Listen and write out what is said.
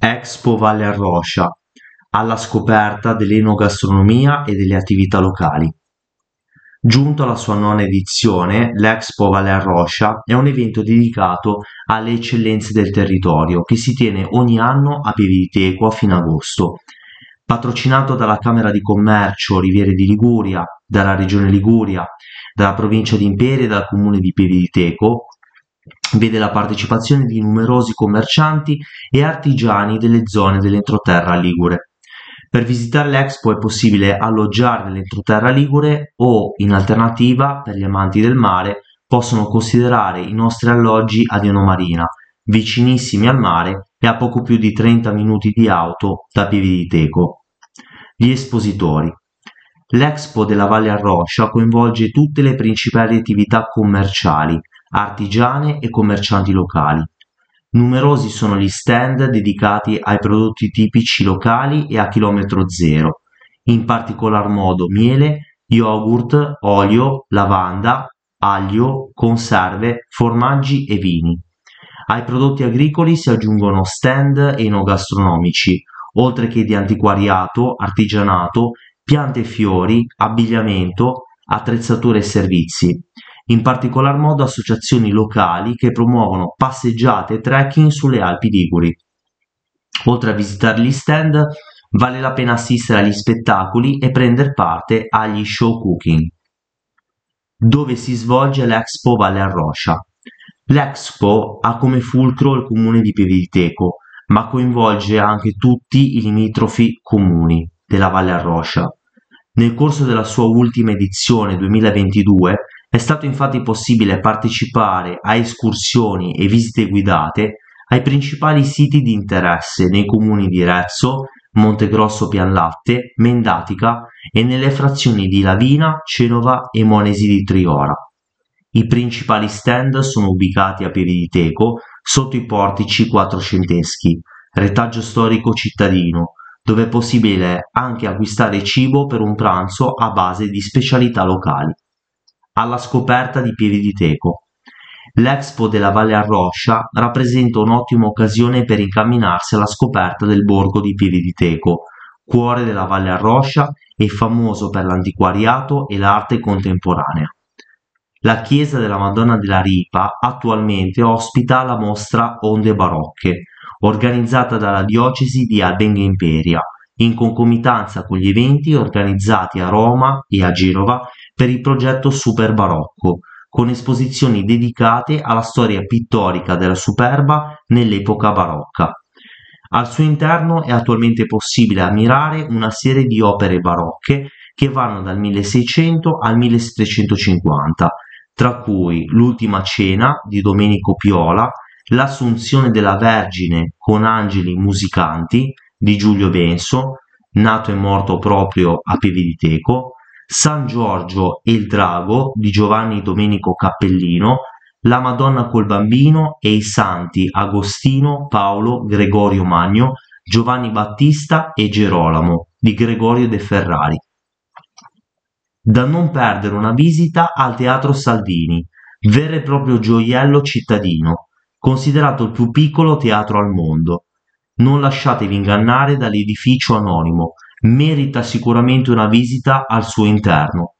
Expo Valle Arroscia, alla scoperta dell'enogastronomia e delle attività locali. Giunto alla sua nona edizione, l'Expo Valle Arroscia è un evento dedicato alle eccellenze del territorio che si tiene ogni anno a Pieve di Teco a fine agosto. Patrocinato dalla Camera di Commercio Riviere di Liguria, dalla Regione Liguria, dalla provincia di Imperia e dal comune di Pieve di Teco, vede la partecipazione di numerosi commercianti e artigiani delle zone dell'entroterra ligure. Per visitare l'Expo è possibile alloggiare nell'entroterra ligure o, in alternativa, per gli amanti del mare, possono considerare i nostri alloggi a Diano Marina, vicinissimi al mare e a poco più di 30 minuti di auto da Pieve di Teco. Gli espositori. L'Expo della Valle Arroscia coinvolge tutte le principali attività commerciali, artigiane e commercianti locali. Numerosi sono gli stand dedicati ai prodotti tipici locali e a chilometro zero, in particolar modo miele, yogurt, olio, lavanda, aglio, conserve, formaggi e vini. Ai prodotti agricoli si aggiungono stand enogastronomici, oltre che di antiquariato, artigianato, piante e fiori, abbigliamento, attrezzature e servizi in particolar modo associazioni locali che promuovono passeggiate e trekking sulle Alpi Liguri. Oltre a visitare gli stand, vale la pena assistere agli spettacoli e prendere parte agli show cooking. Dove si svolge l'Expo Valle Arroscia? L'Expo ha come fulcro il comune di Pieviteco, ma coinvolge anche tutti i limitrofi comuni della Valle Arroscia. Nel corso della sua ultima edizione 2022 è stato infatti possibile partecipare a escursioni e visite guidate ai principali siti di interesse nei comuni di Rezzo, Montegrosso Pianlatte, Mendatica e nelle frazioni di Lavina, Cenova e Monesi di Triora. I principali stand sono ubicati a Pieve di Teco, sotto i portici quattrocenteschi, retaggio storico cittadino, dove è possibile anche acquistare cibo per un pranzo a base di specialità locali alla scoperta di Pieve di Teco. L'Expo della Valle Arroscia rappresenta un'ottima occasione per incamminarsi alla scoperta del borgo di Pieve di Teco, cuore della Valle Arroscia e famoso per l'antiquariato e l'arte contemporanea. La chiesa della Madonna della Ripa attualmente ospita la mostra Onde Barocche, organizzata dalla diocesi di Albenga Imperia, in concomitanza con gli eventi organizzati a Roma e a Genova per il progetto Super Barocco, con esposizioni dedicate alla storia pittorica della Superba nell'epoca barocca. Al suo interno è attualmente possibile ammirare una serie di opere barocche che vanno dal 1600 al 1750, tra cui l'Ultima Cena di Domenico Piola, l'Assunzione della Vergine con angeli musicanti di Giulio Benso, nato e morto proprio a Pieve di Teco, San Giorgio e il Drago di Giovanni Domenico Cappellino, la Madonna col Bambino e i santi Agostino, Paolo, Gregorio Magno, Giovanni Battista e Gerolamo di Gregorio De Ferrari. Da non perdere una visita al Teatro Salvini, vero e proprio gioiello cittadino, considerato il più piccolo teatro al mondo. Non lasciatevi ingannare dall'edificio anonimo, merita sicuramente una visita al suo interno.